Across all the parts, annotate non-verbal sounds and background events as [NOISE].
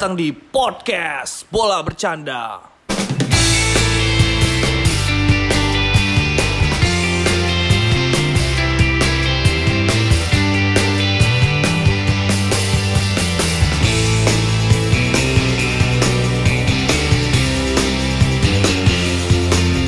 Datang di podcast Bola Bercanda.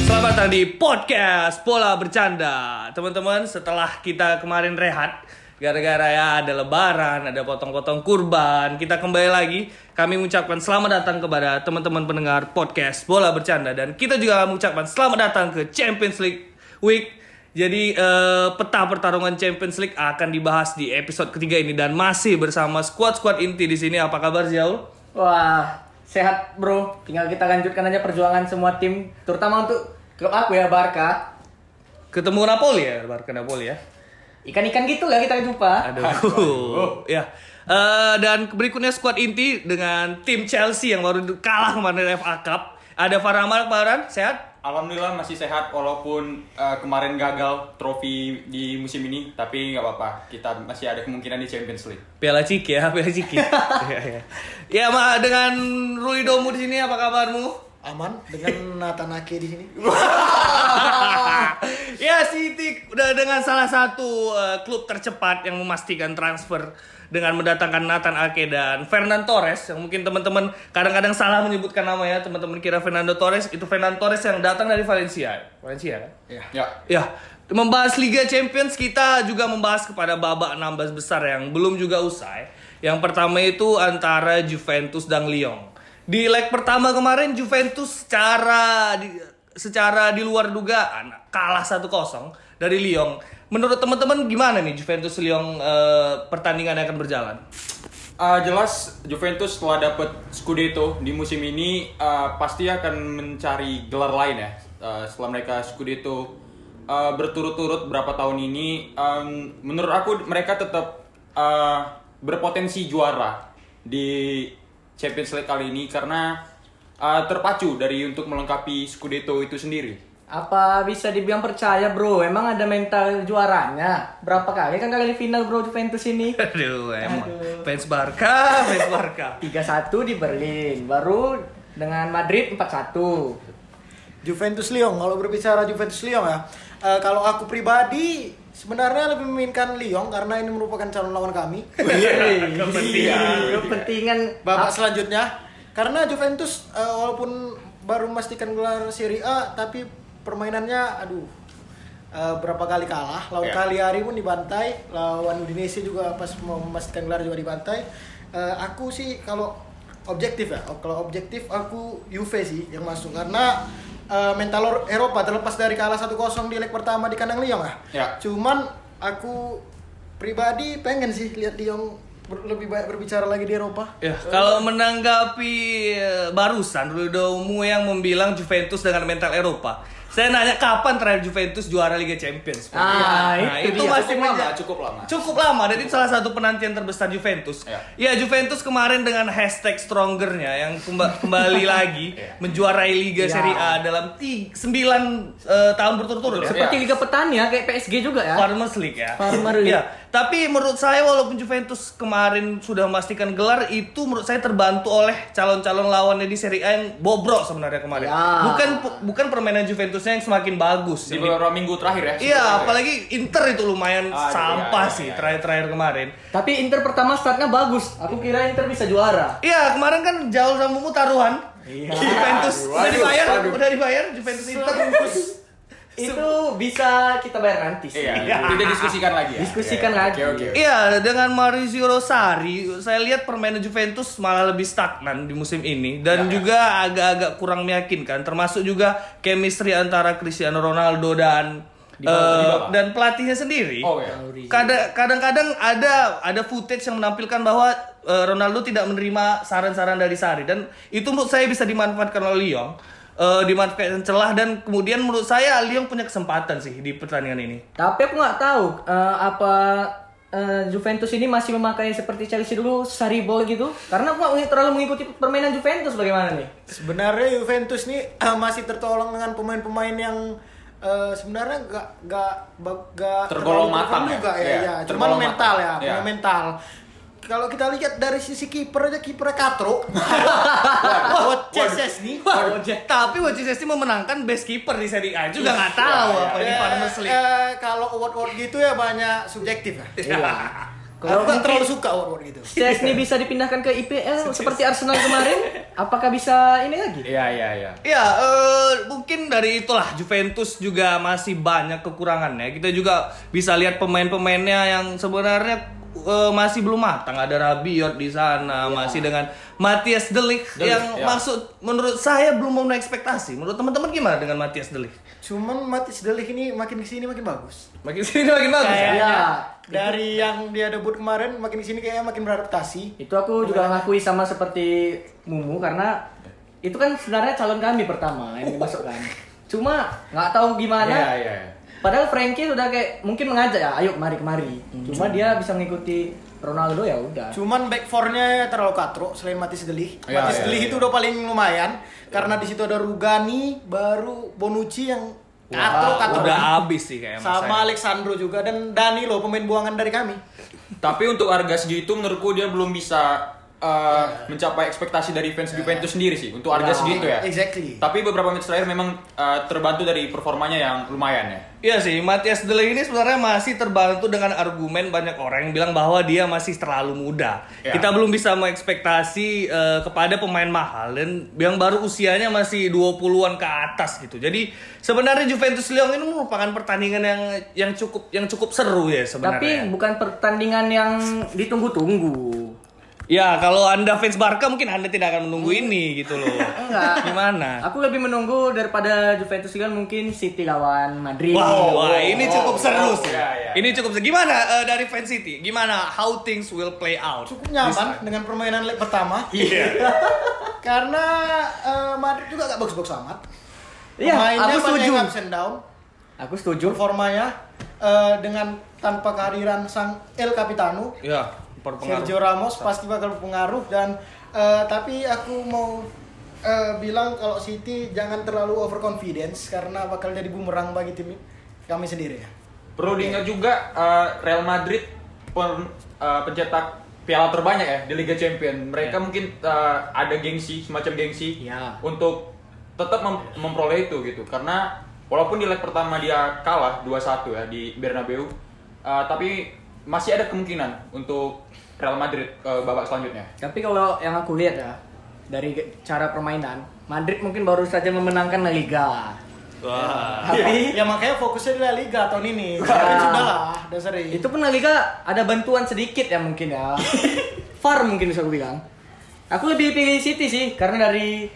Selamat datang di podcast Bola Bercanda. Teman-teman, setelah kita kemarin rehat gara-gara ya ada lebaran, ada potong-potong kurban, kita kembali lagi. Kami mengucapkan selamat datang kepada teman-teman pendengar podcast Bola Bercanda dan kita juga mengucapkan selamat datang ke Champions League Week. Jadi eh, peta pertarungan Champions League akan dibahas di episode ketiga ini dan masih bersama squad-squad inti di sini. Apa kabar Jaul? Wah, sehat bro. Tinggal kita lanjutkan aja perjuangan semua tim, terutama untuk klub aku ya Barca. Ketemu Napoli ya, Barca Napoli ya. Ikan-ikan gitu lah kita jumpa. Aduh. ya. Eh, dan berikutnya squad inti dengan tim Chelsea yang baru kalah kemarin FA Cup. Ada Farhamar kemarin, sehat? Alhamdulillah masih sehat walaupun uh, kemarin gagal trofi di musim ini tapi nggak apa-apa kita masih ada kemungkinan di Champions League. Piala Ciki ya, [LAUGHS] Piala Ciki. [LAUGHS] ya, ya. ya, Ma, dengan Rui Domu di sini apa kabarmu? Aman dengan [LAUGHS] Nathan Ake di sini. [LAUGHS] ya City udah dengan salah satu uh, klub tercepat yang memastikan transfer dengan mendatangkan Nathan Ake dan Fernando Torres yang mungkin teman-teman kadang-kadang salah menyebutkan namanya teman-teman kira Fernando Torres itu Fernando Torres yang datang dari Valencia. Valencia kan? Ya. ya. Membahas Liga Champions kita juga membahas kepada babak 16 besar yang belum juga usai. Yang pertama itu antara Juventus dan Lyon di leg pertama kemarin Juventus secara di, secara di luar dugaan kalah 1-0 dari Lyon. Menurut teman-teman gimana nih Juventus Lyon eh, pertandingan yang akan berjalan? Uh, jelas Juventus setelah dapat Scudetto di musim ini uh, pasti akan mencari gelar lain ya. Uh, setelah mereka Scudetto uh, berturut-turut berapa tahun ini, um, menurut aku mereka tetap uh, berpotensi juara di Champions League kali ini karena uh, terpacu dari untuk melengkapi Scudetto itu sendiri. Apa bisa dibilang percaya bro? Emang ada mental juaranya? Berapa kali kan kali final bro Juventus ini? [LAUGHS] Aduh, emang Aduh. fans Barca, [LAUGHS] fans Barca. 3-1 di Berlin, baru dengan Madrid 4-1. Juventus Lyon. Kalau berbicara Juventus Lyon ya, eh, kalau aku pribadi sebenarnya lebih menginginkan Lyon karena ini merupakan calon lawan kami. [LAUGHS] Iya, kepentingan. Kepentingan. Babak selanjutnya. Karena Juventus eh, walaupun baru memastikan gelar Serie A tapi permainannya aduh eh, berapa kali kalah. Lawan Ya. Cagliari pun dibantai. Lawan Udinese juga pas mau memastikan gelar juga dibantai. Eh, aku sih kalau objektif ya kalau objektif aku Juve sih yang masuk. Karena eh, mental Eropa terlepas dari kalah 1-0 di leg pertama di kandang Lyon lah Ya. cuman aku pribadi pengen sih lihat Lyon ber- lebih banyak berbicara lagi di Eropa Ya, kalau menanggapi eh, barusan Rudomu yang membilang Juventus dengan mental Eropa. Saya nanya kapan terakhir Juventus juara Liga Champions? Ah, Nah, itu itu dia. masih cukup lama, cukup lama. Cukup lama dan itu salah satu penantian terbesar Juventus. Ya. Ya, Juventus kemarin dengan hashtag strongernya yang kemba- kembali [LAUGHS] lagi Ya. menjuarai Liga Ya. Serie A dalam 9 tahun berturut-turut ya. Seperti Liga Petani ya, kayak PSG juga ya. Farmers League ya. Farmer League. Ya, tapi menurut saya walaupun Juventus kemarin sudah memastikan gelar itu menurut saya terbantu oleh calon-calon lawannya di Serie A yang bobrok sebenarnya kemarin. Ya. Bukan bukan permainan Juventusnya yang semakin bagus. Di Jadi- beberapa minggu terakhir ya. Iya, apalagi Inter itu lumayan Ah, iya, sampah iya, sih iya. terakhir-terakhir kemarin. Tapi Inter pertama startnya bagus. Aku kira Inter bisa juara. Iya, kemarin kan jauh sama taruhan. Iya. Juventus udah dibayar, waduh. udah dibayar Juventus Inter. Itu bisa kita bayar nanti sih. Iya, kita diskusikan lagi ya. Diskusikan Iya, lagi. Oke, oke. Iya, dengan Maurizio Rosari, saya lihat permainan Juventus malah lebih stagnan di musim ini dan Ya. juga agak-agak kurang meyakinkan, termasuk juga chemistry antara Cristiano Ronaldo dan Di bawah, di bawah. dan pelatihnya sendiri. Oh. Kada- Kadang-kadang ada ada footage yang menampilkan bahwa eh, Ronaldo tidak menerima saran-saran dari Sari dan itu menurut saya bisa dimanfaatkan oleh Lyon. Eh, dimanfaatkan celah dan kemudian menurut saya Lyon punya kesempatan sih di pertandingan ini. Tapi aku nggak tahu eh, apa eh, Juventus ini masih memakai seperti Chelsea dulu Saribol gitu. Karena aku nggak terlalu mengikuti permainan Juventus bagaimana nih? Sebenarnya Juventus nih eh, masih tertolong dengan pemain-pemain yang eh, sebenarnya gak gak Tergolong matang ya? juga ya, Iya, ya. Cuman tergolong mental matang. ya, punya mental. Kalau kita lihat dari sisi kiper aja kipernya Katro. Wojciech nih. Tapi Wojciech ini memenangkan best keeper di Serie A juga nggak tahu apa di Eh, Farmers League. eh, kalau award-award gitu ya banyak subjektif ya. Iya. Kalau nggak terlalu suka award-award gitu. Chesney bisa dipindahkan ke IPL seperti Arsenal kemarin, apakah bisa ini lagi? Iya iya iya. Ya, eh, mungkin dari itulah Juventus juga masih banyak kekurangannya. Kita juga bisa lihat pemain-pemainnya yang sebenarnya eh, masih belum matang. Ada Rabiot di sana, masih dengan Matthias De Ligt De Ligt, yang ya. maksud menurut saya belum memenuhi ekspektasi. Menurut teman-teman gimana dengan Matthias De Ligt? Cuman Matis Delik ini makin ke sini makin bagus. Makin sini makin bagus. ya? Kayaknya Ya. dari yang dia debut kemarin makin ke sini kayaknya makin beradaptasi. Itu aku juga ngakui sama seperti Mumu karena itu kan sebenarnya calon kami pertama yang [LAUGHS] dimasukkan. Cuma nggak tahu gimana. Iya iya. iya. Padahal Frankie sudah kayak mungkin mengajak ya, ayo mari kemari. Cuma dia bisa mengikuti Ronaldo ya udah. Cuman back four-nya terlalu katro selain Matis Delik. Iya, Matis iya, Delik iya. itu udah paling lumayan karena di situ ada Rugani, baru Bonucci yang katro katro. Udah habis sih kayak Sama Alexandro juga dan Danilo pemain buangan dari kami. Tapi untuk harga segitu menurutku dia belum bisa uh, mencapai ekspektasi dari fans Juventus sendiri sih untuk harga Ya. segitu ya. Exactly. Tapi beberapa match terakhir memang uh, terbantu dari performanya yang lumayan ya. Iya sih, Matthias De Ligt ini sebenarnya masih terbantu dengan argumen banyak orang yang bilang bahwa dia masih terlalu muda. Ya. Kita belum bisa mengekspektasi eh, kepada pemain mahal dan yang baru usianya masih 20-an ke atas gitu. Jadi sebenarnya Juventus Lyon ini merupakan pertandingan yang yang cukup yang cukup seru ya Tapi sebenarnya. bukan pertandingan yang ditunggu-tunggu. Ya, kalau Anda fans Barca mungkin Anda tidak akan menunggu ini gitu loh. Enggak. Gimana? Aku lebih menunggu daripada Juventus kan mungkin City lawan Madrid. Wah, wah, ini cukup seru sih. Ya, ya. Ini cukup seru. Gimana eh, dari fans City? Gimana how things will play out? Cukup nyaman dengan permainan leg pertama. Iya. [LAUGHS] Karena eh, Madrid juga gak bagus-bagus amat. Iya, aku setuju. ups and down. Aku setuju. Performanya eh, dengan tanpa kehadiran sang El Capitano, Ya, berpengaruh. Sergio Ramos pasti bakal berpengaruh dan eh, tapi aku mau eh, bilang kalau City jangan terlalu overconfidence karena bakal jadi bumerang bagi tim kami sendiri ya. Perlu diingat juga uh, Real Madrid pen- uh, pencetak piala terbanyak ya di Liga Champion. Mereka mungkin uh, ada gengsi, semacam gengsi Ya. untuk tetap mem- memperoleh itu gitu. Karena walaupun di leg pertama dia kalah 2-1 ya di Bernabeu, uh, tapi masih ada kemungkinan untuk Real Madrid ke babak selanjutnya. Tapi kalau yang aku lihat ya dari cara permainan, Madrid mungkin baru saja memenangkan La Liga. Wah. Tapi Ya makanya fokusnya di La Liga tahun ini. Tapi sudah lah, udah sering. itu pun La Liga ada bantuan sedikit ya mungkin ya. [LAUGHS] Far mungkin bisa aku bilang. Aku lebih pilih City sih karena dari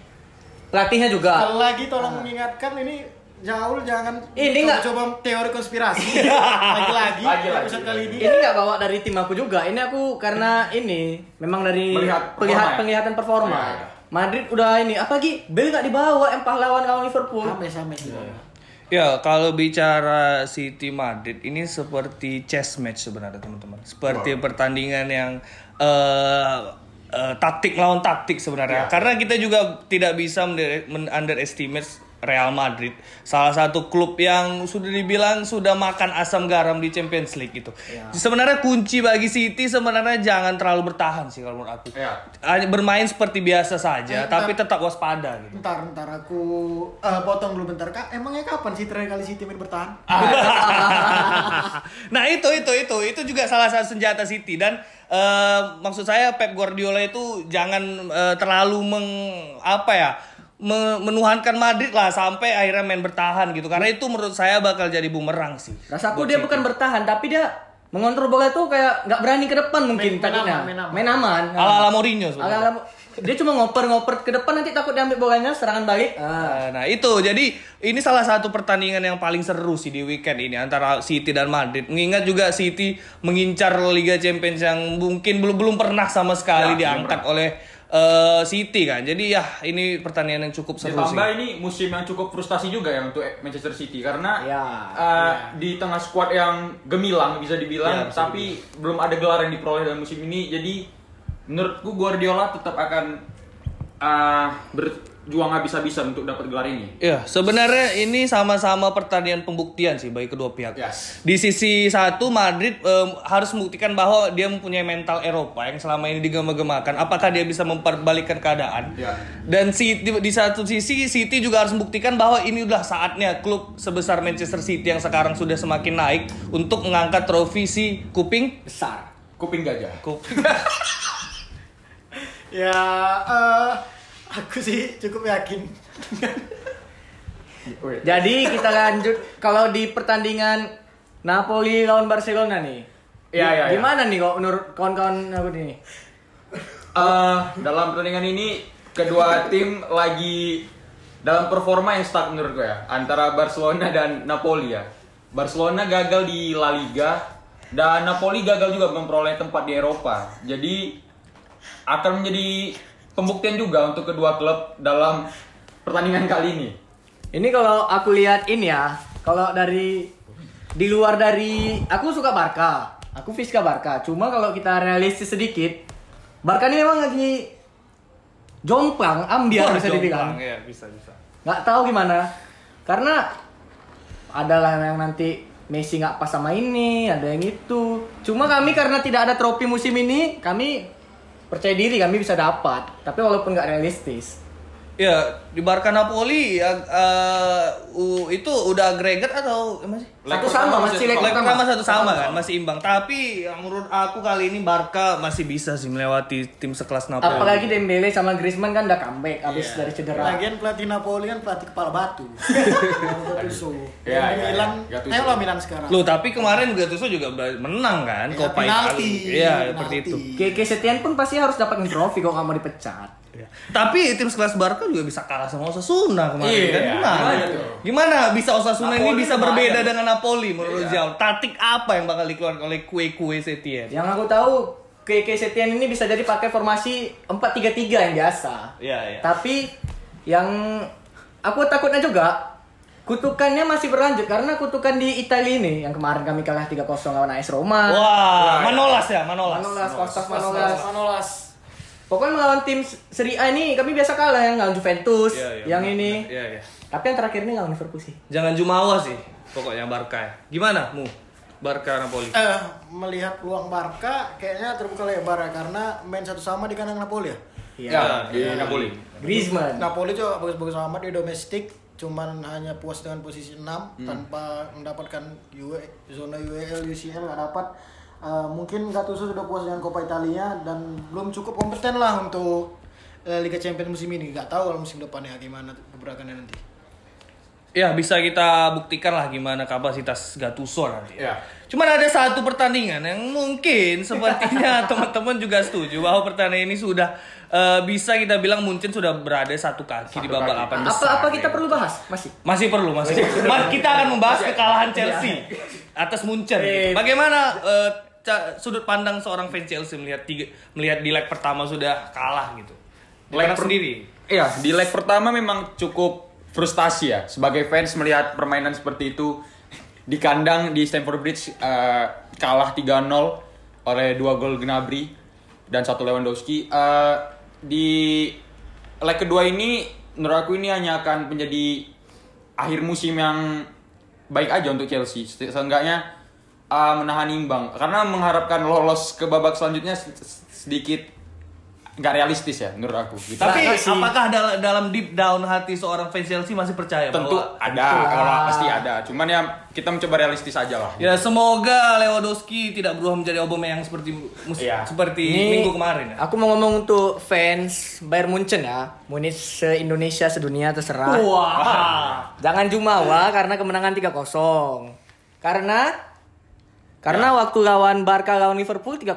pelatihnya juga. Sekali lagi tolong mengingatkan ini Jaul jangan Ini nggak- coba teori konspirasi [LAUGHS] lagi-lagi episode kali ini. Ini nggak bawa dari tim aku juga. Ini aku karena ini memang dari Melihat performa ya? penglihatan performa. Ya, ya. Madrid udah ini apalagi Bale nggak dibawa yang pahlawan kawan Liverpool. Sampai sampai Ya, kalau bicara City Madrid ini seperti chess match sebenarnya teman-teman. Seperti pertandingan yang eh eh, taktik lawan taktik sebenarnya. Karena kita juga tidak bisa men- underestimate Real Madrid, salah satu klub yang sudah dibilang sudah makan asam garam di Champions League gitu. Sebenarnya kunci bagi City sebenarnya jangan terlalu bertahan sih kalau menurut aku. Ya. Bermain seperti biasa saja, tapi tetap waspada gitu. Bentar, bentar aku eh, potong dulu bentar kak. Emangnya kapan sih terakhir kali City main bertahan? [LAUGHS] nah itu itu itu itu juga salah satu senjata City dan eh, maksud saya Pep Guardiola itu jangan eh, terlalu meng apa ya menuhankan Madrid lah sampai akhirnya main bertahan gitu karena itu menurut saya bakal jadi bumerang sih. Rasaku dia bukan bertahan tapi dia mengontrol bola tuh kayak nggak berani ke depan mungkin Main- main takutnya. aman, main aman. Main aman. ala ala Mourinho. Ala-ala- dia cuma ngoper-ngoper ke depan nanti takut diambil bolanya serangan balik. Ah. Nah, nah, itu jadi ini salah satu pertandingan yang paling seru sih di weekend ini antara City dan Madrid. Mengingat juga City mengincar Liga Champions yang mungkin belum belum pernah sama sekali Ya, diangkat oleh eh, City kan. Jadi ya ini pertandingan yang cukup seru sih. Ditambah ini musim yang cukup frustasi juga ya untuk Manchester City karena Ya, uh, di tengah skuad yang gemilang bisa dibilang, Ya, bisa tapi belum ada gelar yang diperoleh dalam musim ini. Jadi menurutku Guardiola tetap akan uh, ber- juang habis-habisan untuk dapat gelar ini. Ya, sebenarnya ini sama-sama pertandingan pembuktian sih bagi kedua pihak. Yes. Di sisi satu Madrid em, harus membuktikan bahwa dia mempunyai mental Eropa yang selama ini digema-gemakan. Apakah dia bisa memperbalikkan keadaan? Ya. Dan City di satu sisi City juga harus membuktikan bahwa ini udah saatnya klub sebesar Manchester City yang sekarang sudah semakin naik untuk mengangkat trofi si kuping Besar. Kuping gajah. kuping. [LAUGHS] Ya, eh, aku sih cukup yakin. Jadi kita lanjut kalau di pertandingan Napoli lawan Barcelona nih. Iya, iya, iya. Gimana nih kok menurut kawan-kawan aku nih? Eh, dalam pertandingan ini kedua tim lagi dalam performa yang stuck menurut gue ya antara Barcelona dan Napoli ya. Barcelona gagal di La Liga dan Napoli gagal juga memperoleh tempat di Eropa. Jadi akan menjadi pembuktian juga untuk kedua klub dalam pertandingan kali ini. Ini kalau aku lihat ini ya, kalau dari di luar dari aku suka Barca, aku Fiska Barca. Cuma kalau kita realistis sedikit, Barca ini memang lagi jomplang, ambiar bisa dibilang. Ya, bisa bisa. Nggak tahu gimana, karena adalah yang nanti Messi nggak pas sama ini, ada yang itu. Cuma kami karena tidak ada trofi musim ini, kami percaya diri kami bisa dapat. Tapi walaupun nggak realistis. Ya, di Barca Napoli ya eh, u- itu udah agregat atau eh, masih? Leg Satu sama, masih leg pertama. pertama satu sama kan, masih imbang. Tapi yang menurut aku kali ini Barca masih bisa sih melewati tim sekelas Napoli. Apalagi Dembele sama Griezmann kan udah comeback abis dari cedera. Lagian pelatih Napoli kan pelatih kepala batu. [LAUGHS] Gattuso. Ya, ya, ya. Milan, Gattuso. ayolah Milan sekarang. Loh, tapi kemarin Gattuso juga menang kan, Ya, Coppa penalti, Italia. Iya, seperti itu. Keke Setien pun pasti harus dapat trofi kok nggak mau dipecat. Iya. Tapi tim sekelas Barca juga bisa kalah sama Osasuna kemarin Iya, kan. Gimana? gimana tuh? Gimana bisa Osasuna ini Napoli bisa lumayan. berbeda dengan Napoli menurut Iya. Zhao? Taktik apa yang bakal dikeluarkan oleh kue-kue Setien? Yang aku tahu Keke Setien ini bisa jadi pakai formasi 4-3-3 yang biasa. Iya, iya. Tapi yang aku takutnya juga kutukannya masih berlanjut karena kutukan di Italia ini yang kemarin kami kalah 3-0 lawan AS Roma. Wah, Manolas ya, Manolas. Manolas, Kostas Manolas. Manolas. Manolas. Pokoknya melawan tim Serie A ini kami biasa kalah yang lawan Juventus, Iya, iya, yang benar, ini. benar. Iya, iya. Tapi yang terakhir ini lawan Liverpool sih. Jangan Jumawa sih, pokoknya Barca. ya. Gimana, Mu? Barca Napoli. Eh, melihat peluang Barca kayaknya terbuka lebar ya karena main satu sama di kandang Napoli ya. Iya. Ya, di Napoli. Griezmann. Napoli juga bagus-bagus amat di domestik cuman hanya puas dengan posisi 6 Hmm. tanpa mendapatkan UE, zona UEL UCL nggak dapat Eh, mungkin Gattuso sudah puas dengan Coppa Italia dan belum cukup kompeten lah untuk eh, Liga Champions musim ini nggak tahu kalau musim depan ya gimana gebrakannya nanti Ya, bisa kita buktikan lah gimana kapasitas Gattuso nanti. Ya. Cuman ada satu pertandingan yang mungkin sepertinya [LAUGHS] teman-teman juga setuju bahwa pertandingan ini sudah eh, bisa kita bilang Munchen sudah berada satu kaki di babak delapan besar. Apa apa ya. kita perlu bahas? Masih. Masih perlu, masih. Mas, kita akan membahas kekalahan Chelsea atas Munchen. Eh. Bagaimana ca- sudut pandang seorang fans Chelsea melihat tiga, melihat di leg pertama sudah kalah gitu. Leg per- sendiri. Iya, di leg pertama memang cukup frustasi ya sebagai fans melihat permainan seperti itu di kandang di Stamford Bridge eh, kalah 3-0 oleh dua gol Gnabry dan satu Lewandowski. Eh, di leg kedua ini menurut aku ini hanya akan menjadi akhir musim yang baik aja untuk Chelsea. Se- Seenggaknya eh, menahan imbang karena mengharapkan lolos ke babak selanjutnya sedikit nggak realistis ya menurut aku. gitu. Tapi Nah, apakah dal- dalam deep down hati seorang fans Chelsea masih percaya tentu bahwa ada, kalau pasti ada. Cuman ya kita mencoba realistis aja lah. Ya semoga Lewandowski tidak berubah menjadi Aubameyang seperti Iya. seperti Ini minggu kemarin ya. Aku mau ngomong untuk fans Bayern Munchen ya. Munich se-Indonesia sedunia terserah. Wah. [LAUGHS] Jangan jumawa karena kemenangan 3-0. Karena karena waktu lawan Barca lawan Liverpool 3-0.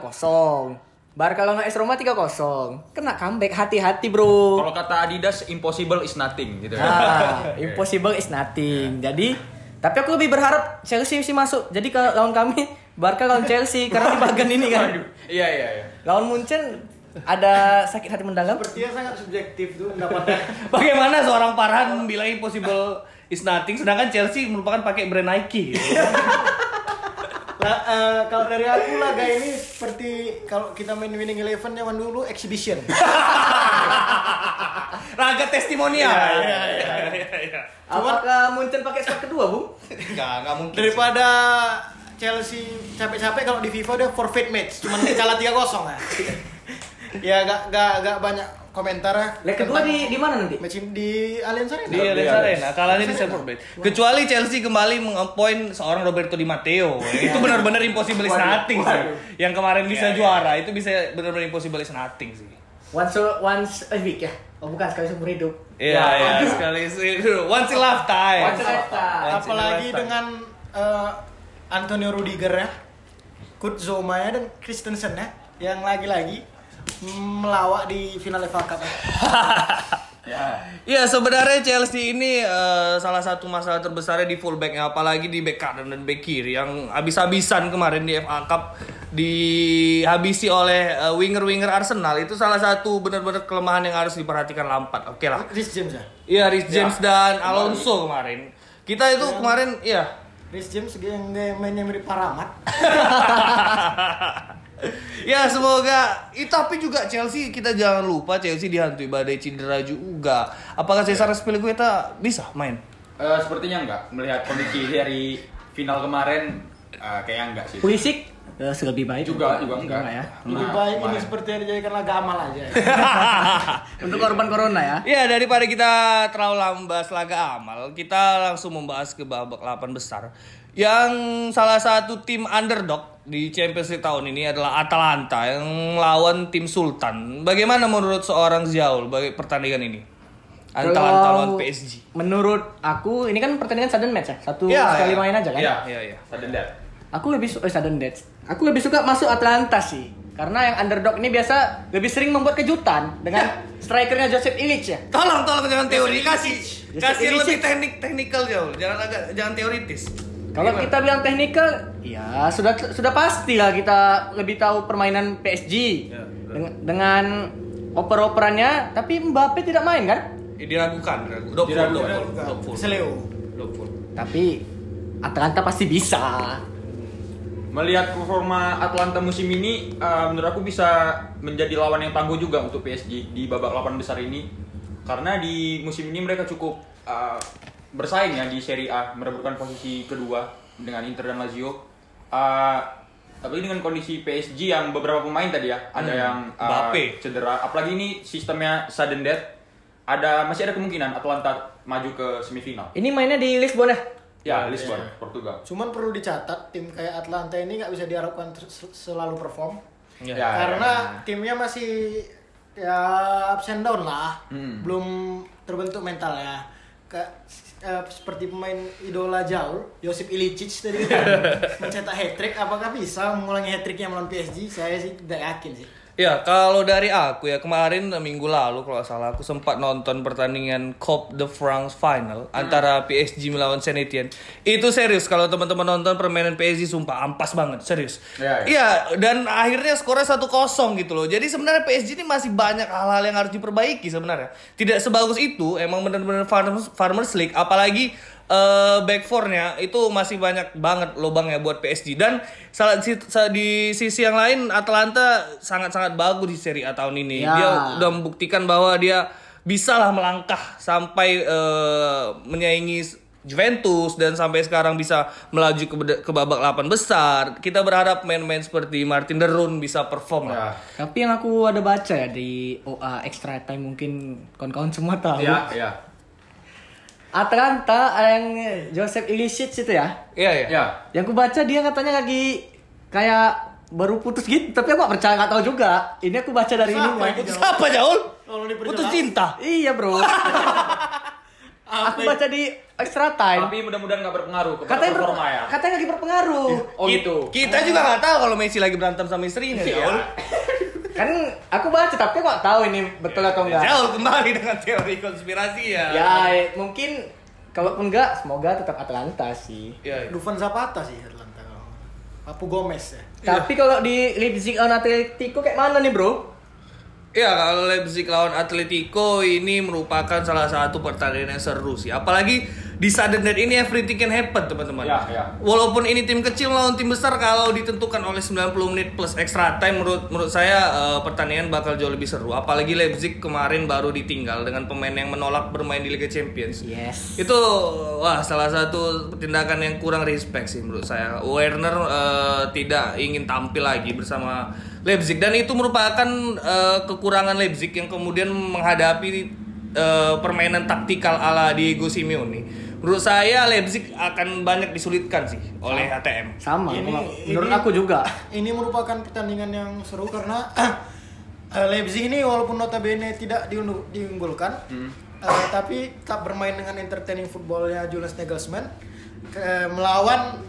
Barca lawan AS Roma 3-0. Kena comeback hati-hati, Bro. Kalau kata Adidas, impossible is nothing gitu. Nah, [LAUGHS] impossible is nothing. Jadi, tapi aku lebih berharap Chelsea sih masuk. Jadi kalau lawan kami Barca lawan Chelsea karena di bagian ini kan. Iya iya iya. Lawan Munchen ada sakit hati mendalam. sepertinya sangat subjektif tuh pendapatnya [LAUGHS] Bagaimana seorang Farhan bilang impossible is nothing sedangkan Chelsea merupakan pakai brand Nike gitu. [LAUGHS] Lah, eh, kalau dari aku laga ini seperti kalau kita main winning eleven zaman dulu exhibition [LAUGHS] Raga testimonial. Iya, iya, [LAUGHS] iya. Apakah Munchen pakai squad kedua, Bung? Enggak, enggak mungkin. Daripada Chelsea capek-capek kalau di FIFA udah forfeit match, cuman kalah 3-0 ya. [LAUGHS] ya gak, gak, gak banyak komentar ya. Leg kedua di di mana nanti? match di Allianz Arena. Di Allianz Arena, kalahnya di Stamford. Bridge. Kecuali Chelsea kembali mengempoint seorang Roberto Di Matteo. [LAUGHS] Itu benar-benar impossible is nothing sih. Yang kemarin bisa Iya, iya. juara, itu bisa benar-benar impossible is nothing sih. Once once a week ya? Oh bukan sekali seumur hidup. Iya, Ya, iya, aduh. sekali sih. Once in lifetime. Once in lifetime. Apalagi lifetime. dengan eh, Antonio Rudiger ya, Kurt Zouma ya dan Christensen ya, yang lagi-lagi melawak di final FA Cup. [LAUGHS] ya. Ya. Iya sebenarnya Chelsea ini eh, salah satu masalah terbesarnya di fullbacknya apalagi di back kanan dan back kiri yang habis-habisan kemarin di FA Cup dihabisi oleh eh, winger-winger Arsenal itu salah satu benar-benar kelemahan yang harus diperhatikan Lampard. Oke lah. Rhys James ya. Iya Rhys James Ya, dan Alonso kemarin. Kita itu kemarin iya Rhys James yang mainnya mirip Paramat. [LAUGHS] ya semoga itu tapi juga Chelsea kita jangan lupa Chelsea dihantui badai cedera juga. Apakah Cesar Spilicueta bisa main? Eh, sepertinya enggak melihat kondisi dari final kemarin eh, kayaknya enggak sih. Pulisic eh, lebih baik. Juga juga enggak. ya. Lebih Nah, baik ini seperti yang dijadikan laga amal aja. ya. Untuk korban corona ya. Ya daripada kita terlalu lama bahas laga amal, kita langsung membahas ke babak 8 besar. Yang salah satu tim underdog di Champions League tahun ini adalah Atalanta yang melawan tim Sultan. Bagaimana menurut seorang Ziaul bagi pertandingan ini? Atalanta lawan PSG. Menurut aku ini kan pertandingan sudden match ya. Satu Iya, sekali iya. main aja kan. Iya, Iya, iya. Sudden death. Aku lebih suka eh, sudden death. Aku lebih suka masuk Atlanta sih. Karena yang underdog ini biasa lebih sering membuat kejutan dengan strikernya Joseph Illich ya. Tolong tolong jangan teori kasih kasih lebih teknik teknikal jauh. Jangan agak jangan teoritis. Kalau Gimana? kita bilang teknikal, ya sudah sudah pasti lah kita lebih tahu permainan PSG Ya, dengan, dengan oper-operannya. Tapi Mbappe tidak main kan? Eh, diragukan, diragukan. Diragukan. Doubtful. Tapi Atalanta pasti bisa. Melihat performa Atlanta musim ini, eh, menurut aku bisa menjadi lawan yang tangguh juga untuk PSG di babak 8 besar ini. Karena di musim ini mereka cukup eh, bersaing ya di Serie A, merebutkan posisi kedua dengan Inter dan Lazio. Eh, tapi dengan kondisi PSG yang beberapa pemain tadi ya, ada yang eh, Mbappe. cedera. Apalagi ini sistemnya sudden death. Ada masih ada kemungkinan Atlanta maju ke semifinal. Ini mainnya di Lisbon ya? Ya, Lisbon, Portugal. Cuman perlu dicatat tim kayak Atlanta ini nggak bisa diharapkan selalu perform. Ya. Ya, karena ya. timnya masih ya ups and down lah. Hmm. Belum terbentuk mental ya. Ke, eh, seperti pemain idola jauh, Josip Ilicic tadi [LAUGHS] mencetak hat trick. Apakah bisa mengulangi hat tricknya melawan PSG? Saya sih tidak yakin sih. Ya, kalau dari aku ya kemarin eh, minggu lalu kalau salah aku sempat nonton pertandingan Coupe de France final antara PSG melawan Saint Etienne. Itu serius kalau teman-teman nonton permainan PSG sumpah ampas banget, serius. Ya, ya. Iya, dan akhirnya skornya 1-0 gitu loh. Jadi sebenarnya PSG ini masih banyak hal-hal yang harus diperbaiki sebenarnya. Tidak sebagus itu, emang benar-benar Farmers, Farmers League apalagi eh back four-nya itu masih banyak banget lubangnya buat PSG dan salah si- sa- di sisi yang lain Atalanta sangat-sangat bagus di Serie A tahun ini. Ya. Dia udah membuktikan bahwa dia bisa lah melangkah sampai eh, menyaingi Juventus dan sampai sekarang bisa melaju ke, ke babak 8 besar. Kita berharap main-main seperti Martin Derun bisa perform lah. Ya. Tapi yang aku ada baca ya di OA Extra Time mungkin kawan-kawan semua tahu. Ya, ya. Atlanta ada yang Joseph Ilicic itu ya. Iya, iya. Ya. Yang ku baca dia katanya lagi kayak baru putus gitu, tapi aku gak percaya gak tahu juga. Ini aku baca dari ini. Ya. Putus apa Jaul? Putus cinta. Iya bro. [LAUGHS] aku baca di Extra Time. Tapi mudah-mudahan nggak berpengaruh kepada Katanya, ber- performa ya. katanya lagi berpengaruh. Oh Ki- gitu. Kita juga nggak tahu kalau Messi lagi berantem sama istrinya. Jaul. [LAUGHS] Kan aku baca tapi gak tahu ini betul atau enggak. Jaul kembali dengan teori konspirasi ya. Ya mungkin kalaupun enggak semoga tetap Atlanta sih. Ya, ya. Dufan Zapata sih Atlanta. Papu Gomez ya. Tapi kalau di Leipzig lawan Atletico kayak mana nih bro? Ya kalau Leipzig lawan Atletico ini merupakan salah satu pertandingan yang seru sih. Apalagi di sudden death ini everything can happen teman-teman. Ya, ya. Walaupun ini tim kecil lawan tim besar kalau ditentukan oleh 90 menit plus extra time menurut menurut saya eh, pertandingan bakal jauh lebih seru. Apalagi Leipzig kemarin baru ditinggal dengan pemain yang menolak bermain di Liga Champions. Yes. Itu wah salah satu tindakan yang kurang respect sih menurut saya. Werner eh, tidak ingin tampil lagi bersama Leipzig dan itu merupakan eh, kekurangan Leipzig yang kemudian menghadapi eh, permainan taktikal ala Diego Simeone. Menurut saya Leipzig akan banyak disulitkan sih oleh ATM. Sama. Ini- menurut ini- aku juga. [LAUGHS] Ini merupakan pertandingan yang seru karena [CLEARS THROAT] eh, Leipzig ini walaupun notabene tidak diunggulkan, eh, tapi tetap bermain dengan entertaining footballnya Julius Nagelsmann ke- melawan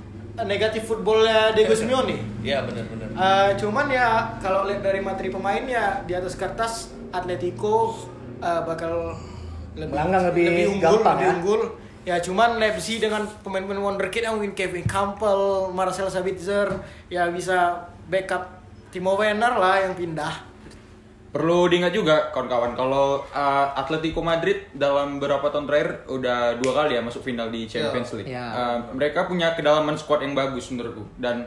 negatif footballnya Diego Simeone. Iya benar-benar. Eh, cuman ya kalau lihat dari materi pemain ya di atas kertas Atletico eh, bakal lebih Melanggang lebih unggul, gampang lebih ya. unggul. Ya cuman Leipzig dengan pemain-pemain wonderkid yang mungkin Kevin Campbell, Marcel Sabitzer ya bisa backup Timo Werner lah yang pindah. Perlu diingat juga kawan-kawan kalau uh, Atletico Madrid dalam beberapa tahun terakhir udah dua kali ya masuk final di Champions League. Ya. Uh, mereka punya kedalaman squad yang bagus menurutku dan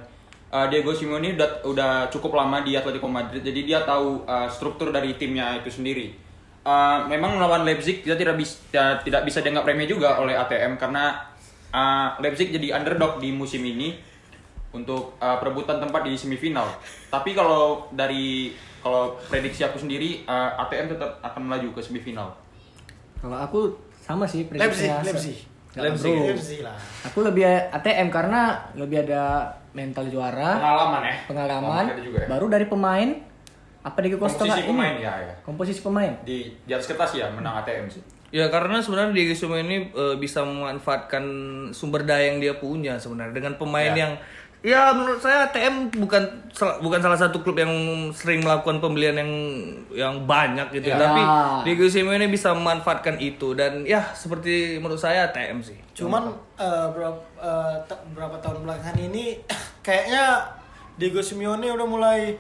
uh, Diego Simeone udah udah cukup lama di Atletico Madrid jadi dia tahu uh, struktur dari timnya itu sendiri. Uh, memang melawan Leipzig kita tidak bisa tidak bisa dianggap remeh juga oleh ATM karena uh, Leipzig jadi underdog di musim ini untuk uh, perebutan tempat di semifinal. Tapi kalau dari kalau prediksi aku sendiri uh, ATM tetap akan melaju ke semifinal. Kalau aku sama sih Leipzig, prediksinya. Leipzig. Leipzig. Leipzig lah. Aku lebih ATM karena lebih ada mental juara, Pengalaman ya. pengalaman, Ada juga ya. baru dari pemain apa di Costa Komposisi ini? pemain ya, ya. Komposisi pemain. Di di atas kertas ya menang ATM sih. Ya karena sebenarnya Diego Simeone ini eh, bisa memanfaatkan sumber daya yang dia punya sebenarnya dengan pemain Ya. yang ya menurut saya TM bukan bukan salah satu klub yang sering melakukan pembelian yang yang banyak gitu Ya. tapi Diego Simeone bisa memanfaatkan itu dan ya seperti menurut saya TM sih. Cuman eh, berapa, ta- berapa tahun belakangan ini [COUGHS] kayaknya Diego Simeone udah mulai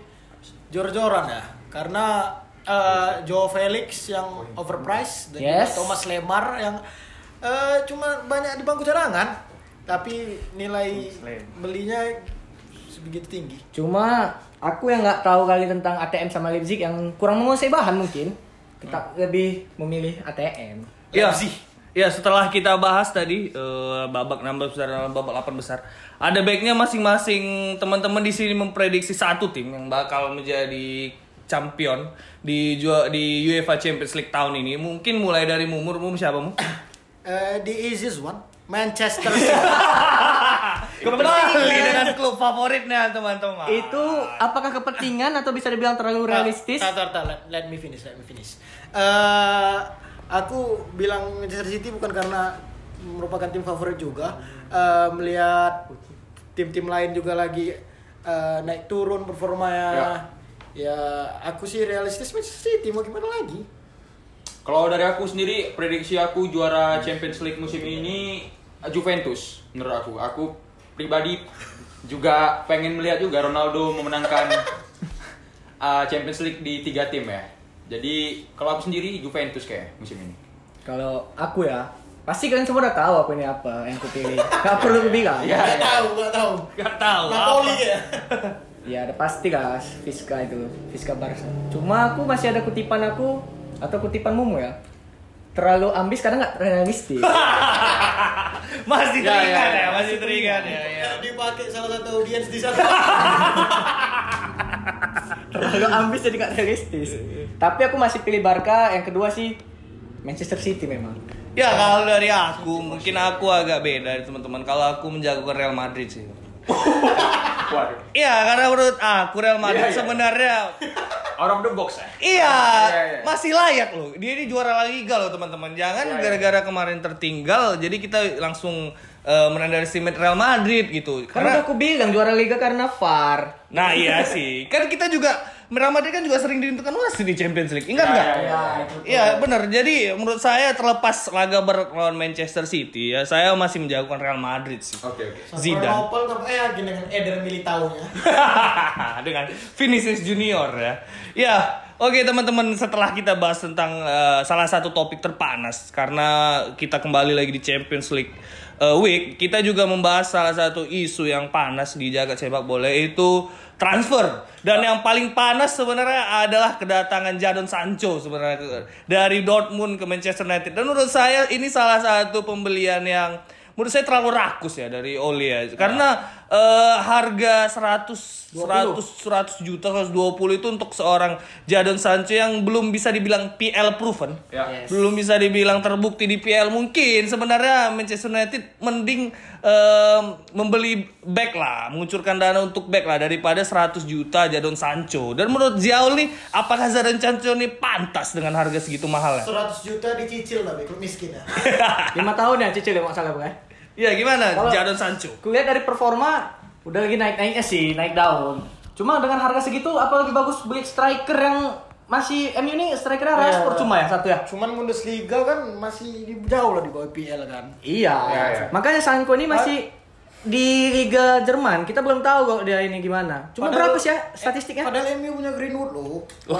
jor-joran ya. Karena eh, Joe Felix yang overpriced dan juga Yes. Thomas Lemar yang eh, cuma banyak di bangku cadangan. Tapi nilai belinya sebegitu tinggi. Cuma aku yang nggak tahu kali tentang ATM sama Leipzig yang kurang menguasai bahan mungkin. Kita lebih memilih ATM. Ya, Leipzig. ya setelah kita bahas tadi eh, babak 16 besar dan babak 8 besar, ada baiknya masing-masing teman-teman di sini memprediksi satu tim yang bakal menjadi champion di jua- di UEFA Champions League tahun ini. Mungkin mulai dari Mumur, Mum siapa Mum? Eh, the easiest one, Manchester City. [LAUGHS] Kembali dengan klub favoritnya teman-teman. Itu apakah kepentingan atau bisa dibilang terlalu realistis? Tar, tar, tar, let, let me finish, let me finish. Eh, aku bilang Manchester City bukan karena merupakan tim favorit juga. Eh, melihat tim-tim lain juga lagi eh, naik turun performanya. Ya. Ya. aku sih realistis Manchester City mau gimana lagi? Kalau dari aku sendiri prediksi aku juara Champions League musim ini uh, Juventus menurut aku. Aku pribadi juga pengen melihat juga Ronaldo memenangkan uh, [LAUGHS] Champions League di tiga tim ya. Jadi kalau aku sendiri Juventus kayak musim ini. Kalau aku ya, pasti kalian semua udah tahu aku ini apa yang aku pilih. Gak perlu aku bilang. Ya, Gak ya. tahu, gak tahu. Gak tahu. Napoli ya. Ya ada pasti guys, Fiska itu, Fiska Barca. Cuma aku masih ada kutipan aku atau kutipan Mumu ya. Terlalu ambis kadang nggak realistis. [LAUGHS] Masih Ya, teringat ya, ya, ya. masih teringat ya. ya. Dipakai salah satu audiens di sana. [LAUGHS] Terlalu ambis jadi nggak realistis. Tapi aku masih pilih Barca. Yang kedua sih Manchester City memang. Ya kalau dari aku, mungkin aku agak beda dari teman-teman. Kalau aku menjagokan Real Madrid sih. [LAUGHS] Waduh. Iya, karena menurut aku Real Madrid Iya, iya. sebenarnya [LAUGHS] Out of the box ya. iya Iya, iya. masih layak loh. Dia ini juara La Liga loh teman-teman. Jangan Iya, iya. gara-gara kemarin tertinggal, jadi kita langsung uh, menunderestimate Real Madrid gitu. Kan udah Karena aku bilang juara liga karena VAR. nah iya sih, kan kita juga Real Madrid kan juga sering ditentukan wasit di Champions League. Ingat Ya, nggak? ya, ya. Iya benar. Jadi menurut saya terlepas laga berlawan Manchester City ya saya masih menjagokan Real Madrid sih. Oke oke. Zidane. Nopal tapi eh yakin dengan Eder Militao-nya. [LAUGHS] dengan Vinicius Junior ya. Ya, oke teman-teman setelah kita bahas tentang eh, salah satu topik terpanas karena kita kembali lagi di Champions League eh, Week, kita juga membahas salah satu isu yang panas di jagat sepak bola yaitu transfer. Dan yang paling panas sebenarnya adalah kedatangan Jadon Sancho sebenarnya dari Dortmund ke Manchester United. Dan menurut saya ini salah satu pembelian yang menurut saya terlalu rakus ya dari Ole ya. Karena eh, harga 100 100 100 juta 120 itu untuk seorang Jadon Sancho yang belum bisa dibilang PL proven. Ya. Yes. Belum bisa dibilang terbukti di PL mungkin sebenarnya Manchester United mending em, membeli back lah, mengucurkan dana untuk back lah daripada 100 juta Jadon Sancho. Dan menurut Ziaul nih, apakah Jadon Sancho ini pantas dengan harga segitu mahal ya? 100 juta dicicil tapi miskin ya. [LAUGHS] Lima tahun ya cicil ya nggak salah bukan? Iya gimana Jadon Sancho? Kulihat dari performa udah lagi naik naiknya sih naik daun. Cuma dengan harga segitu apa lebih bagus beli striker yang masih MU ini strikernya Rashford cuma ya satu ya? Cuman Bundesliga kan masih di, jauh lah di bawah PL kan. Iya. Iya, iya. Makanya Sanko ini masih di Liga Jerman. Kita belum tahu kok dia ini gimana. Cuma Padahal- berapa sih ya statistiknya? Padahal MU punya Greenwood loh. [LAUGHS]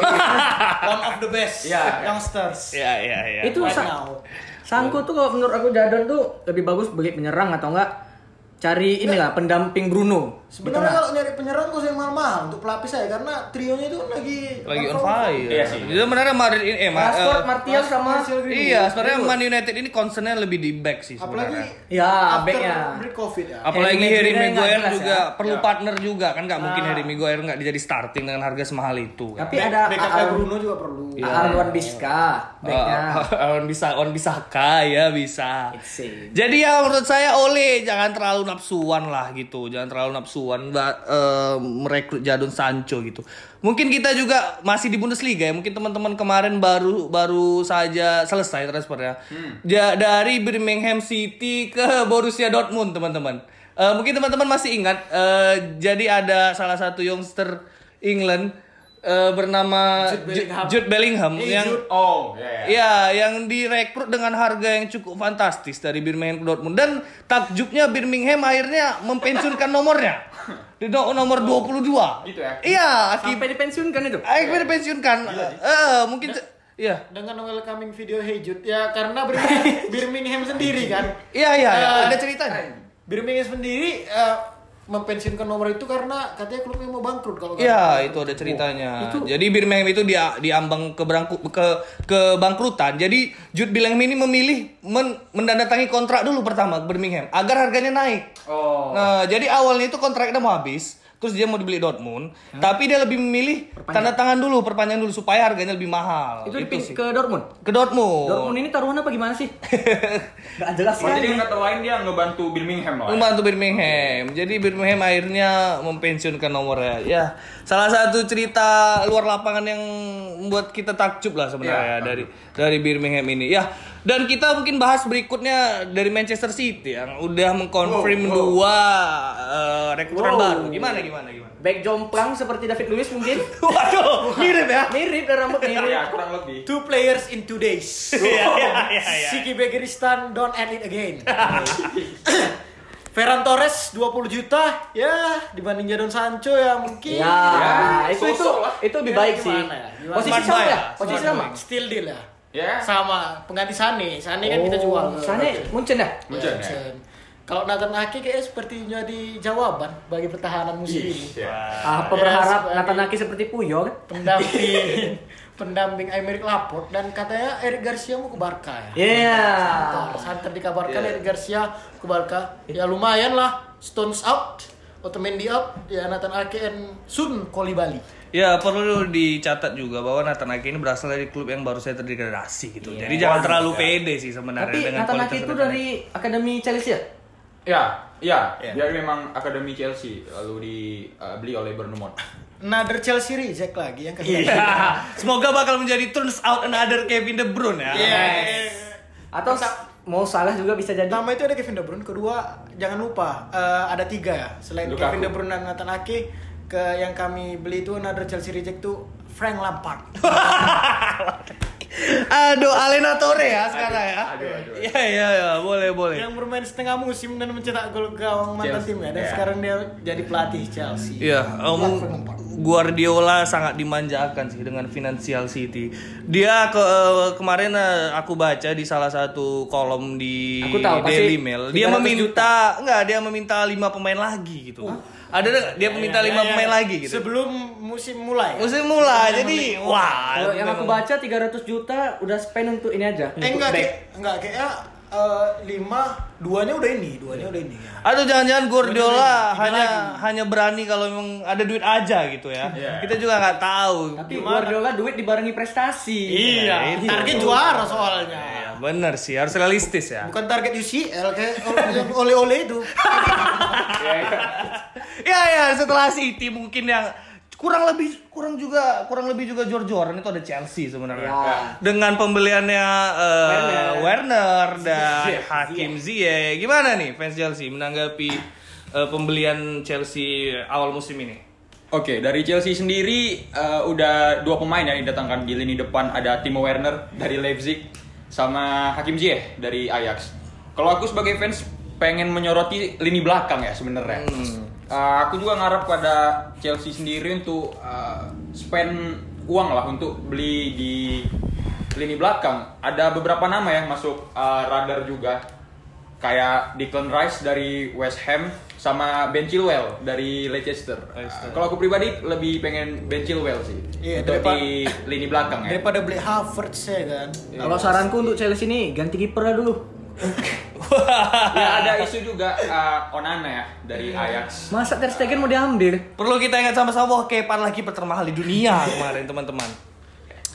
One of the best Iya. youngsters. Iya iya iya. itu Right Sa- now. Sanko tuh kalau menurut aku Jadon tuh lebih bagus beli penyerang atau enggak cari ini lah pendamping Bruno. Sebenarnya kalau nyari penyerang usah yang mahal-mahal untuk pelapis saya karena trionya itu lagi lagi on fire. Iya sih. Jadi sebenarnya Madrid ini eh Ma- Rashford, eh, Martial sama. Iya, sebenarnya Man United ini concernnya lebih di back sih Apalagi sebenarnya. Ya, after backnya. break covid ya. Apalagi Harry Harry Maguire juga ya. perlu Ya. partner juga kan nggak mungkin Ah. Harry Maguire nggak jadi starting dengan harga semahal itu. kan. Tapi ada backupnya Aaron- Bruno juga perlu. Iya. Aaron Biska backnya. Oh, on bisa on bisa kaya bisa. Jadi ya menurut saya Ole jangan terlalu nafsuan lah gitu, jangan terlalu nafsuan ba- eh, merekrut Jadon Sancho gitu. Mungkin kita juga masih di Bundesliga ya, mungkin teman-teman kemarin baru baru saja selesai transfernya. Ja, dari Birmingham City ke Borussia Dortmund teman-teman. Eh, mungkin teman-teman masih ingat, eh, jadi ada salah satu youngster England eh, bernama Jude Bellingham. Jude Bellingham Hey, yang Jude. Oh, ya. ya. Iya, yang direkrut dengan harga yang cukup fantastis dari Birmingham ke Dortmund dan takjubnya Birmingham akhirnya mempensiunkan nomornya [LAUGHS] di no- nomor 22. Gitu ya? Iya, Sampai dipensiunkan itu. akhirnya dipensiunkan. Eh, mungkin iya. Dengan welcoming video Hey Jude ya karena Birmingham, [LAUGHS] Birmingham sendiri kan. Iya, iya, iya. Eh, ada ceritanya. Birmingham sendiri eh, mempensiunkan nomor itu karena katanya klubnya mau bangkrut kalau Iya, itu ada ceritanya. Jadi Birmingham itu dia diambang ke berangku, ke ke bangkrutan. Jadi Jude Bellingham ini memilih men, mendandatangi kontrak dulu pertama ke Birmingham agar harganya naik. Oh. Nah, jadi awalnya itu kontraknya mau habis, terus dia mau dibeli Dortmund, tapi dia lebih memilih tanda tangan dulu, perpanjang dulu supaya harganya lebih mahal. Itu Itu dipin- sih. ke Dortmund. Ke Dortmund. Dortmund ini taruhan apa gimana sih? [LAUGHS] Gak jelas Oh, jadi sekali. kata lain dia ngebantu Birmingham lah. ya? Membantu Birmingham. Jadi Birmingham akhirnya mempensiunkan nomornya. Ya, salah satu cerita luar lapangan yang membuat kita takjub lah sebenarnya Ya, dari dari Birmingham ini. Ya, dan kita mungkin bahas berikutnya dari Manchester City yang udah mengkonfirm Wow, wow. dua eh, rekrutan Wow. baru. Gimana gimana gimana? Back jomplang seperti David Luiz mungkin. [LAUGHS] Waduh, mirip ya. Mirip dan rambut mirip. Ya, kurang lebih. Two players in two days. Iya, iya, iya. Siki Begiristan don't end it again. [LAUGHS] [COUGHS] Ferran Torres 20 juta ya dibanding Jadon Sancho ya mungkin Ya, Ya, itu itu itu lebih Ya, baik sih. ya, gimana? Posisi sama ya? Posisi sama. still deal ya. Ya. Sama pengganti Sane. Sane kan kita jual. Sana Munchen. Munchen ya? Munchen, ya. Munchen. Kalau Nathan Ake kayaknya seperti jadi jawaban bagi pertahanan musim ini. Ya. Apa Ya, berharap Nathan Ake seperti Puyo kan? Pendamping [LAUGHS] pendamping Aymeric Laporte dan katanya Eric Garcia mau ke Barca ya. Iya. Santer, Santer dikabarkan Eric Garcia ke Barca. Ya lumayan lah. Stones out, Otamendi out, ya Nathan Ake and Sun Kolibali. Ya perlu dicatat juga bahwa Nathan Ake ini berasal dari klub yang baru saja terdegradasi gitu. Jadi jangan terlalu pede sih sebenarnya Tapi dengan Ake itu dari Akademi Chelsea ya? Ya, ya, Ya. dia memang akademi Chelsea lalu dibeli oleh Bournemouth. Another Chelsea reject lagi yang kedua. Iya. [LAUGHS] Semoga bakal menjadi turns out another Kevin De Bruyne ya. Atau mau salah juga bisa jadi. Pertama itu ada Kevin De Bruyne, kedua jangan lupa eh, ada tiga ya selain Lukaku. Kevin De Bruyne dan Nathan Ake ke yang kami beli itu another Chelsea reject tuh Frank Lampard. [LAUGHS] Aduh, Alenatore ya sekarang ya. Aduh, aduh. Iya, iya, iya, boleh, boleh. Yang bermain setengah musim dan mencetak gol gawang mantan Chelsea. timnya dan Iya. sekarang dia jadi pelatih Chelsea. Iya, um, Lampard, Lampard. Guardiola sangat dimanjakan sih dengan Financial City. Dia ke kemarin eh, aku baca di salah satu kolom di Aku tahu, Daily Mail, dia 300 meminta enggak, dia meminta lima pemain lagi gitu. Ada dia meminta Iya, lima iya, pemain iya. lagi gitu. Sebelum musim mulai. Musim mulai, jadi wah. Kalau yang aku baca 300 juta udah spend untuk ini aja. Eh untuk enggak, kayak, enggak kayaknya eh, lima, duanya udah ini, duanya udah ini. Ya. Atau jangan-jangan Guardiola hanya lagi. hanya berani kalau memang ada duit aja gitu ya. Iya. Kita juga nggak tahu. Tapi Guardiola duit dibarengi prestasi. Iya, itu. target juara soalnya. Ya, bener sih, harus realistis ya. Bukan target UCL kayak yang oleh-oleh itu. [LAUGHS] ya ya setelah City mungkin yang kurang lebih kurang juga kurang lebih juga jor-joran itu ada Chelsea sebenarnya Ya. dengan pembeliannya eh, Werner. Werner dan Hakim Ziyech gimana nih fans Chelsea menanggapi eh, pembelian Chelsea awal musim ini Oke, dari Chelsea sendiri eh, udah dua pemain yang didatangkan di lini depan ada Timo Werner dari Leipzig sama Hakim Ziyech dari Ajax. Kalau aku sebagai fans pengen menyoroti lini belakang ya sebenarnya. Eh, aku juga ngarep pada Chelsea sendiri untuk eh, spend uang lah untuk beli di lini belakang. Ada beberapa nama yang masuk eh, radar juga kayak Declan Rice dari West Ham sama Ben Chilwell dari Leicester. Leicester. Kalau aku pribadi lebih pengen Ben Chilwell sih Iya, untuk daripada- di lini belakang ya. Daripada beli Havertz ya kan. Kalau saranku untuk Chelsea ini ganti kiper dulu. Ya ada isu juga uh, Onana ya dari Ajax. Masa Ter Stegen mau diambil? perlu kita ingat sama-sama bahwa Kepa lagi termahal di dunia [LAUGHS] kemarin teman-teman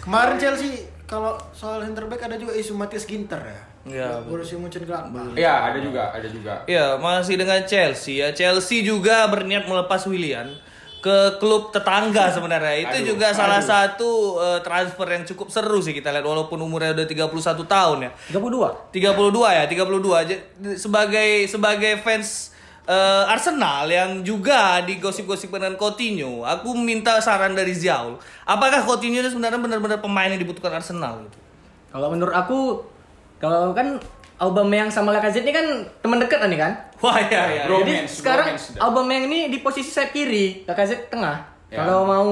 Kemarin Chelsea kalau soal center back ada juga isu Matias Ginter ya. Iya, Borussia Mönchengladbach. Ya ada juga, ada juga. Ya, masih dengan Chelsea ya. Chelsea juga berniat melepas Willian ke klub tetangga sebenarnya. Itu Aduh, juga salah aduh. satu eh, transfer yang cukup seru sih kita lihat walaupun umurnya udah 31 tahun ya. 32. 32 ya, 32. J- Sebagai sebagai fans eh, Arsenal yang juga digosip-gosip dengan Coutinho, aku minta saran dari Ziaul. Apakah Coutinho itu sebenarnya benar-benar pemain yang dibutuhkan Arsenal gitu? Kalau menurut aku, kalau kan Aubameyang sama Lacazette ini kan teman dekat nih kan? Wah ya ya. Bro. Jadi Bromance, sekarang bromance dah. Aubameyang ini di posisi sayap kiri, Lacazette tengah. Ya. Kalau mau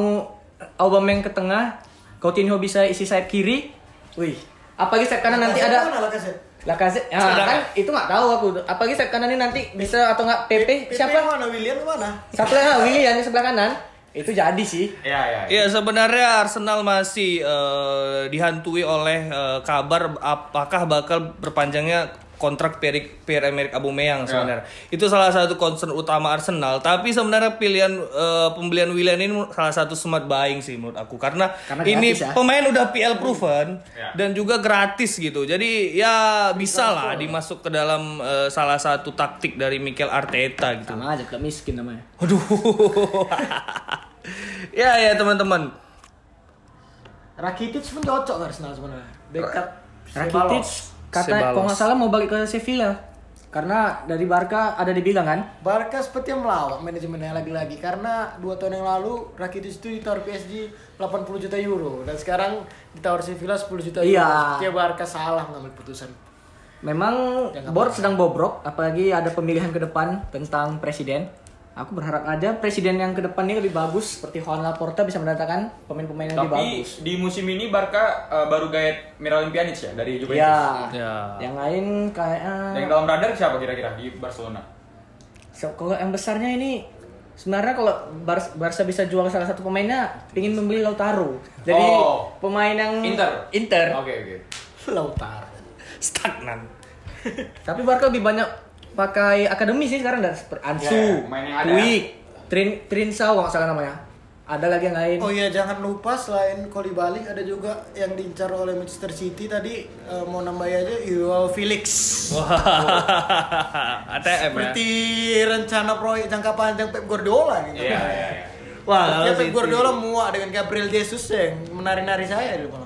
Aubameyang ke tengah, Coutinho bisa isi sayap kiri. Wih, apalagi sayap kanan nanti ada Lacazette? Lacazette. Ya, Sekedar- kan itu nggak tahu aku. Apalagi sayap kanan ini nanti bisa atau nggak PP siapa? mana William mana? Satu lagi Willian di sebelah kanan. Itu jadi sih. Ya ya. Ya sebenarnya Arsenal masih eh, dihantui oleh eh, kabar apakah bakal berpanjangnya kontrak Pierre Pierre Emerick Aubameyang sebenarnya. Itu salah satu concern utama Arsenal. Tapi sebenarnya pilihan eh, pembelian Willian ini salah satu smart buying sih menurut aku karena, Karena ini gratis ya. pemain udah PL proven Ya. dan juga gratis gitu. Jadi ya bisa lah dimasuk ke dalam eh, salah satu taktik dari Mikel Arteta gitu. Sama aja klub miskin namanya. Waduh. [LAUGHS] ya ya teman-teman. Rakitic pun cocok ke Arsenal sebenarnya. Backup Rakitic kata kalau nggak salah mau balik ke Sevilla. Karena dari Barca ada dibilang kan, Barca seperti yang melawak manajemennya lagi-lagi karena dua tahun yang lalu Rakitic itu ditawar PSG 80 juta euro dan sekarang ditawar Sevilla 10 juta euro. Iya. Dia Barca salah mengambil putusan. memang Jangan board sedang bobrok, apalagi ada pemilihan ke depan tentang presiden. Aku berharap aja presiden yang ke depan ini lebih bagus, seperti Juan Laporta bisa mendatangkan pemain-pemain yang lebih Tapi bagus. di musim ini Barca uh, baru gaet Miralem Pjanic ya dari Juventus. Ya, Ya. yang lain kayak Yang dalam radar siapa kira-kira di Barcelona? So, kalau yang besarnya ini sebenarnya kalau Bar- Barca bisa jual salah satu pemainnya, pingin membeli Lautaro. Jadi Oh. pemain yang Inter. Inter. Oke oke. [LAUGHS] Lautaro. Stagnan. [LAUGHS] Tapi Barca lebih banyak pakai akademi sih sekarang dan seperti Ansu, Ya, pemain yang ada. Puig, Trin Trinsau kalau nggak salah namanya. Ada lagi yang lain. Oh iya jangan lupa selain Kolibali ada juga yang diincar oleh Manchester City tadi eh, mau nambahin aja Joao Felix. Wah, [LAUGHS] ATM ya. Seperti rencana proyek jangka panjang Pep Guardiola gitu. Iya iya iya. Wah, Pep. Guardiola muak dengan Gabriel Jesus yang menari-nari saya di lapangan.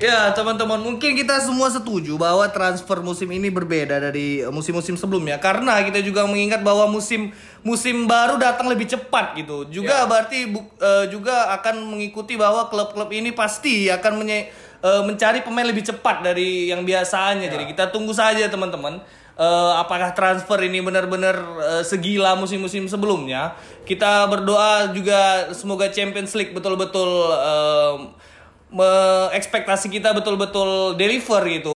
Ya, teman-teman, mungkin kita semua setuju bahwa transfer musim ini berbeda dari musim-musim sebelumnya karena kita juga mengingat bahwa musim musim baru datang lebih cepat gitu. Juga Ya. berarti bu- eh, juga akan mengikuti bahwa klub-klub ini pasti akan menye- eh, mencari pemain lebih cepat dari yang biasanya. Jadi kita tunggu saja teman-teman. Eh, apakah transfer ini benar-benar eh, segila musim-musim sebelumnya? Kita berdoa juga semoga Champions League betul-betul eh, me- ekspektasi kita betul-betul deliver gitu.